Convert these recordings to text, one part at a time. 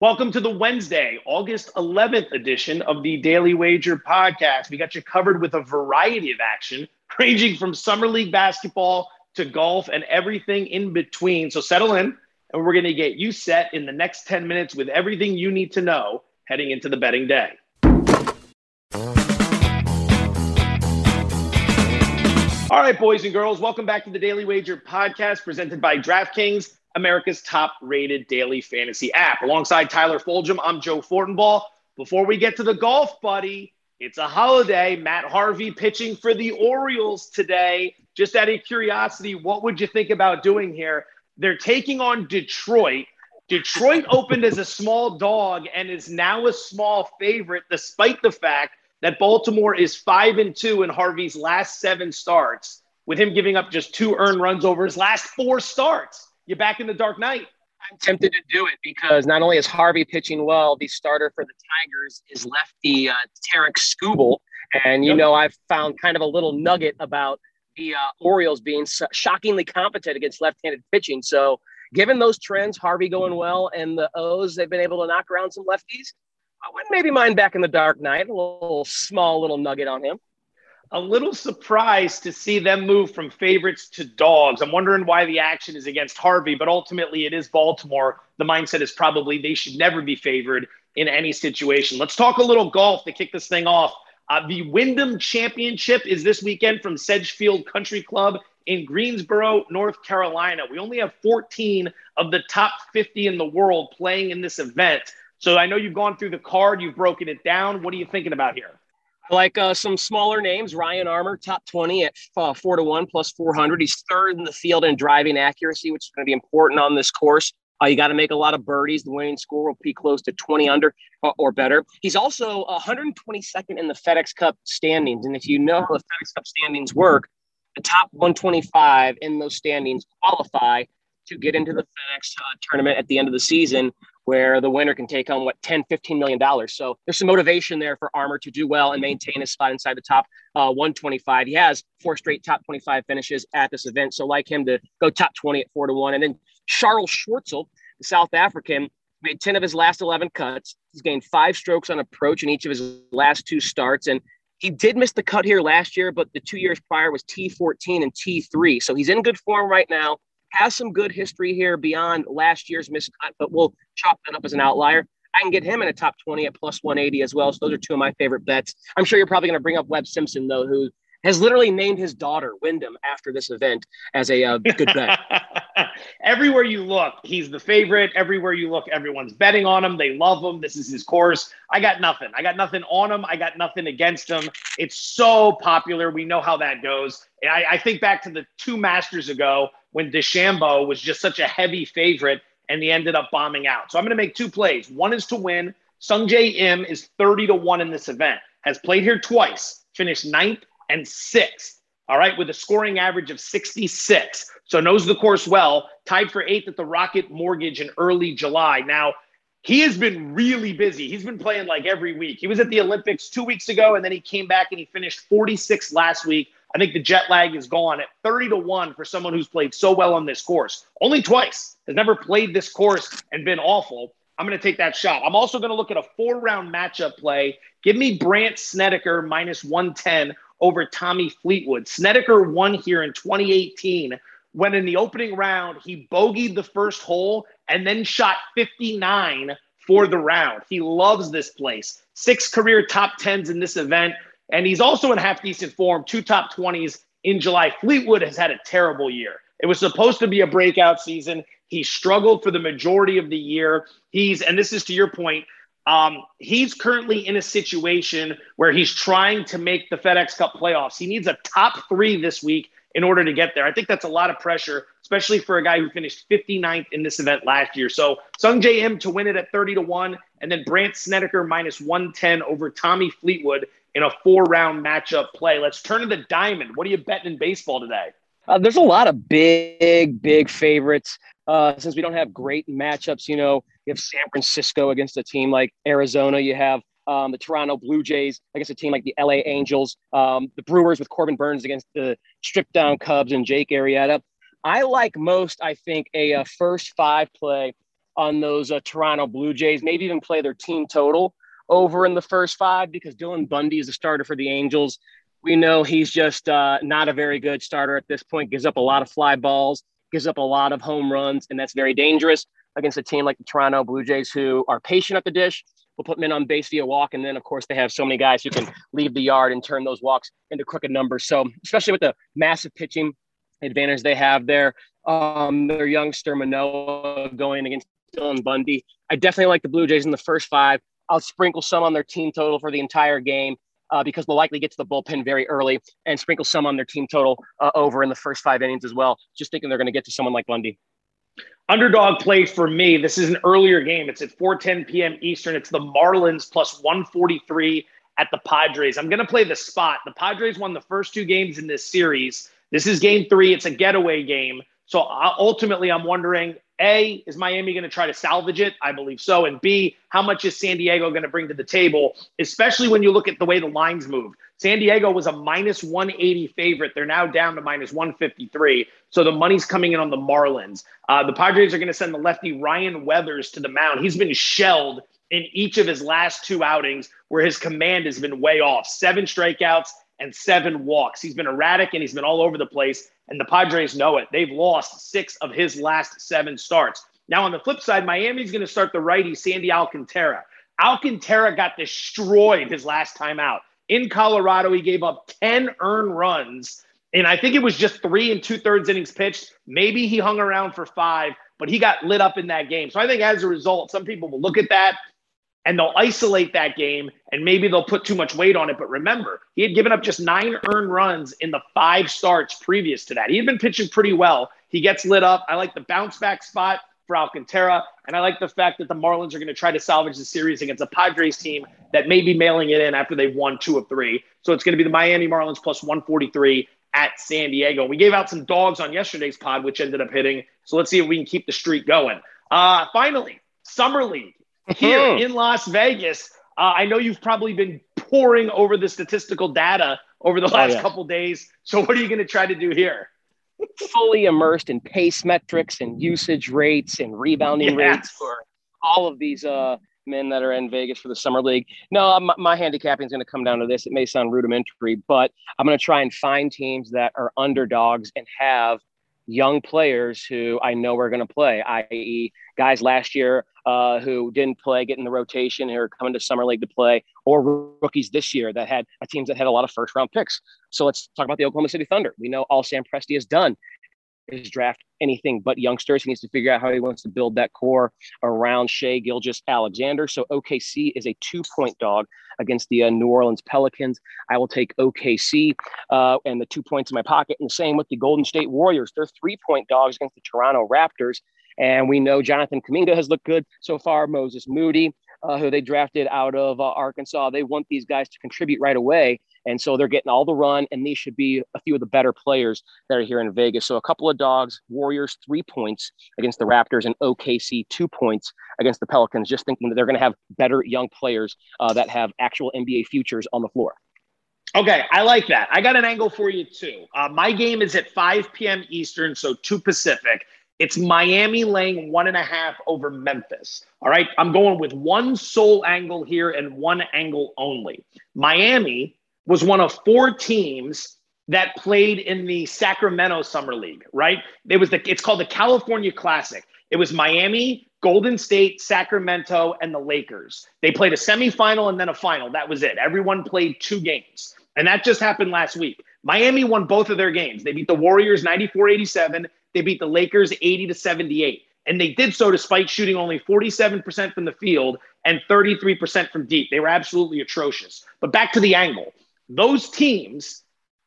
Welcome to the Wednesday, August 11th edition of the Daily Wager podcast. We got you covered with a variety of action, ranging from Summer League basketball to golf and everything in between. So settle in, and we're going to get you set in the next 10 minutes with everything you need to know heading into the betting day. All right, boys and girls, welcome back to the Daily Wager podcast presented by DraftKings. America's top rated daily fantasy app. Alongside Tyler Fulghum, I'm Joe Fortenbaugh. Before we get to the golf, buddy, it's a holiday. Matt Harvey pitching for the Orioles today. Just out of curiosity, what would you think about doing here? They're taking on Detroit. Detroit opened as a small dog and is now a small favorite, despite the fact that Baltimore is five and two in Harvey's last seven starts, with him giving up just two earned runs over his last four starts you back in the Dark Knight. I'm tempted to do it because not only is Harvey pitching well, the starter for the Tigers is lefty uh, Tarik Skubal. And, you yep. know, I've found kind of a little nugget about the uh, Orioles being shockingly competent against left handed pitching. So, given those trends, Harvey going well, and the O's, they've been able to knock around some lefties. I wouldn't maybe mind back in the Dark Knight, a little small little nugget on him a little surprised to see them move from favorites to dogs. I'm wondering why the action is against Harvey, but ultimately it is Baltimore. The mindset is probably they should never be favored in any situation. Let's talk a little golf to kick this thing off. Uh, the Wyndham Championship is this weekend from Sedgefield Country Club in Greensboro, North Carolina. We only have 14 of the top 50 in the world playing in this event. So I know you've gone through the card, you've broken it down. What are you thinking about here? Like uh, some smaller names. Ryan Armour, top 20 at uh, four to one plus 400. He's third in the field in driving accuracy, which is going to be important on this course. Uh, you got to make a lot of birdies. The winning score will be close to 20 under uh, or better. He's also 122nd in the FedEx Cup standings. And if you know how the FedEx Cup standings work, the top 125 in those standings qualify to get into the FedEx uh, tournament at the end of the season, where the winner can take home what 10 15 million dollars. So there's some motivation there for Armour to do well and maintain his spot inside the top uh, 125 he has four straight top 25 finishes at this event. So like him to go top 20 at four to one. And then Charl Schwartzel the south african made 10 of his last 11 cuts. He's gained five strokes on approach in each of his last two starts. And he did miss the cut here last year, but the two years prior was T14 and T3. So he's in good form right now has some good history here beyond last year's miscut, but we'll chop that up as an outlier. I can get him in a top 20 at plus 180 as well. So those are two of my favorite bets. I'm sure you're probably going to bring up Webb Simpson, though, who has literally named his daughter Wyndham after this event as a uh, good bet. Everywhere you look, he's the favorite. Everywhere you look, everyone's betting on him. They love him. This is his course. I got nothing. I got nothing on him. I got nothing against him. It's so popular. We know how that goes. I, I think back to the two Masters ago when DeChambeau was just such a heavy favorite and he ended up bombing out. So I'm going to make two plays. One is to win. Sungjae Im is 30 to 1 in this event, has played here twice, finished ninth and sixth, all right, with a scoring average of 66. So knows the course well, tied for eighth at the Rocket Mortgage in early July. Now, he has been really busy. He's been playing like every week. He was at the Olympics two weeks ago, and then he came back and he finished 46 last week I think the jet lag is gone at 30 to 1 for someone who's played so well on this course. Only twice. Has never played this course and been awful. I'm going to take that shot. I'm also going to look at a four round matchup play. Give me Brant Snedeker minus 110 over Tommy Fleetwood. Snedeker won here in 2018 when in the opening round he bogeyed the first hole and then shot 59 for the round. He loves this place. Six career top tens in this event. And he's also in half decent form, two top 20s in July. Fleetwood has had a terrible year. It was supposed to be a breakout season. He struggled for the majority of the year. He's, and this is to your point, um, he's currently in a situation where he's trying to make the FedEx Cup playoffs. He needs a top three this week in order to get there. I think that's a lot of pressure, especially for a guy who finished 59th in this event last year. So Sungjae Im to win it at 30 to 1, and then Brant Snedeker minus 110 over Tommy Fleetwood in a four round matchup play. Let's turn to the diamond. What are you betting in baseball today? Uh, there's a lot of big, big favorites. Uh, since we don't have great matchups, you know, you have San Francisco against a team like Arizona. You have um, the Toronto Blue Jays against a team like the LA Angels. Um, the Brewers with Corbin Burnes against the stripped down Cubs and Jake Arrieta. I like most, I think, a, a first five play on those uh, Toronto Blue Jays, maybe even play their team total over in the first five because Dylan Bundy is a starter for the Angels. We know he's just uh, not a very good starter at this point, gives up a lot of fly balls, gives up a lot of home runs, and that's very dangerous against a team like the Toronto Blue Jays who are patient at the dish. We'll put men on base via walk. And then, of course, they have so many guys who can leave the yard and turn those walks into crooked numbers. So, especially with the massive pitching advantage they have there, um, their youngster Manoah going against Dylan Bundy. I definitely like the Blue Jays in the first five. I'll sprinkle some on their team total for the entire game. Uh, because they'll likely get to the bullpen very early and sprinkle some on their team total uh, over in the first five innings as well. Just thinking they're going to get to someone like Bundy. Underdog play for me. This is an earlier game. It's at 4:10 p.m. Eastern. It's the Marlins plus 143 at the Padres. I'm going to play the spot. The Padres won the first two games in this series. This is game three. It's a getaway game. So ultimately, I'm wondering a, is Miami going to try to salvage it? I believe so. And B, how much is San Diego going to bring to the table, especially when you look at the way the lines move? San Diego was a minus 180 favorite. They're now down to minus 153. So the money's coming in on the Marlins. Uh, the Padres are going to send the lefty Ryan Weathers to the mound. He's been shelled in each of his last two outings where his command has been way off seven strikeouts and seven walks. He's been erratic and he's been all over the place and the Padres know it. They've lost six of his last seven starts. Now, on the flip side, Miami's going to start the righty, Sandy Alcantara. Alcantara got destroyed his last time out. In Colorado, he gave up 10 earned runs, and I think it was just three and two thirds innings pitched. Maybe he hung around for five, but he got lit up in that game. So I think as a result, some people will look at that and they'll isolate that game and maybe they'll put too much weight on it. But remember, he had given up just nine earned runs in the five starts previous to that. He had been pitching pretty well. He gets lit up. I like the bounce back spot for Alcantara. And I like the fact that the Marlins are going to try to salvage the series against a Padres team that may be mailing it in after they've won two of three. So it's going to be the Miami Marlins plus 143 at San Diego. We gave out some dogs on yesterday's pod, which ended up hitting. So let's see if we can keep the streak going. Uh, finally, Summer League here mm-hmm. in Las Vegas. Uh, I know you've probably been poring over the statistical data over the oh, last oh, yeah. couple days. So, what are you going to try to do here? Fully immersed in pace metrics and usage rates and rebounding yes. rates for all of these uh, men that are in Vegas for the summer league. No, my, my handicapping is going to come down to this. It may sound rudimentary, but I'm going to try and find teams that are underdogs and have young players who I know are going to play, i.e., guys last year uh, who didn't play, get in the rotation, who are coming to summer league to play, or rookies this year that had uh, teams that had a lot of first round picks. So let's talk about the Oklahoma City Thunder. We know all Sam Presti has done is draft anything but youngsters. He needs to figure out how he wants to build that core around Shai Gilgeous-Alexander. So OKC is a two point dog against the uh, New Orleans Pelicans. I will take OKC uh, and the two points in my pocket. And the same with the Golden State Warriors. They're three point dogs against the Toronto Raptors. And we know Jonathan Kuminga has looked good so far. Moses Moody, uh, who they drafted out of uh, Arkansas, they want these guys to contribute right away. And so they're getting all the run, and these should be a few of the better players that are here in Vegas. So a couple of dogs, Warriors three points against the Raptors, and OKC two points against the Pelicans, just thinking that they're going to have better young players uh, that have actual NBA futures on the floor. Okay, I like that. I got an angle for you too. Uh, my game is at 5 p.m. Eastern, so 2 Pacific. It's Miami laying one and a half over Memphis. All right, I'm going with one sole angle here and one angle only. Miami was one of four teams that played in the Sacramento Summer League, right? It was the it's called the California Classic. It was Miami, Golden State, Sacramento, and the Lakers. They played a semifinal and then a final. That was it. Everyone played two games. And that just happened last week. Miami won both of their games. They beat the Warriors 94 87. They beat the Lakers 80 to 78. And they did so despite shooting only 47% from the field and 33% from deep. They were absolutely atrocious. But back to the angle those teams,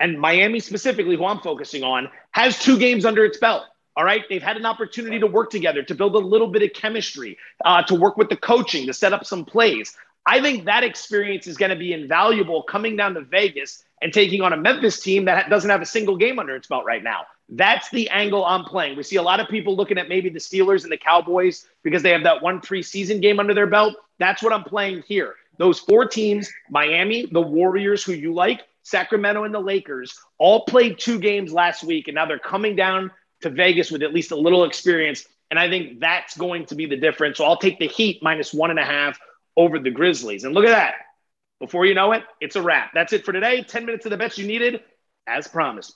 and Miami specifically, who I'm focusing on, has two games under its belt. All right. They've had an opportunity to work together, to build a little bit of chemistry, uh, to work with the coaching, to set up some plays. I think that experience is going to be invaluable coming down to Vegas and taking on a Memphis team that doesn't have a single game under its belt right now. That's the angle I'm playing. We see a lot of people looking at maybe the Steelers and the Cowboys because they have that one preseason game under their belt. That's what I'm playing here. Those four teams Miami, the Warriors, who you like, Sacramento, and the Lakers all played two games last week, and now they're coming down to Vegas with at least a little experience. And I think that's going to be the difference. So I'll take the Heat minus one and a half over the Grizzlies. And look at that. Before you know it, it's a wrap. That's it for today. 10 minutes of the bets you needed, as promised.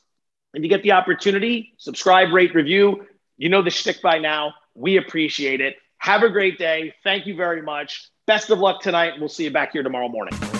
If you get the opportunity, subscribe, rate, review. You know the shtick by now. We appreciate it. Have a great day. Thank you very much. Best of luck tonight. We'll see you back here tomorrow morning.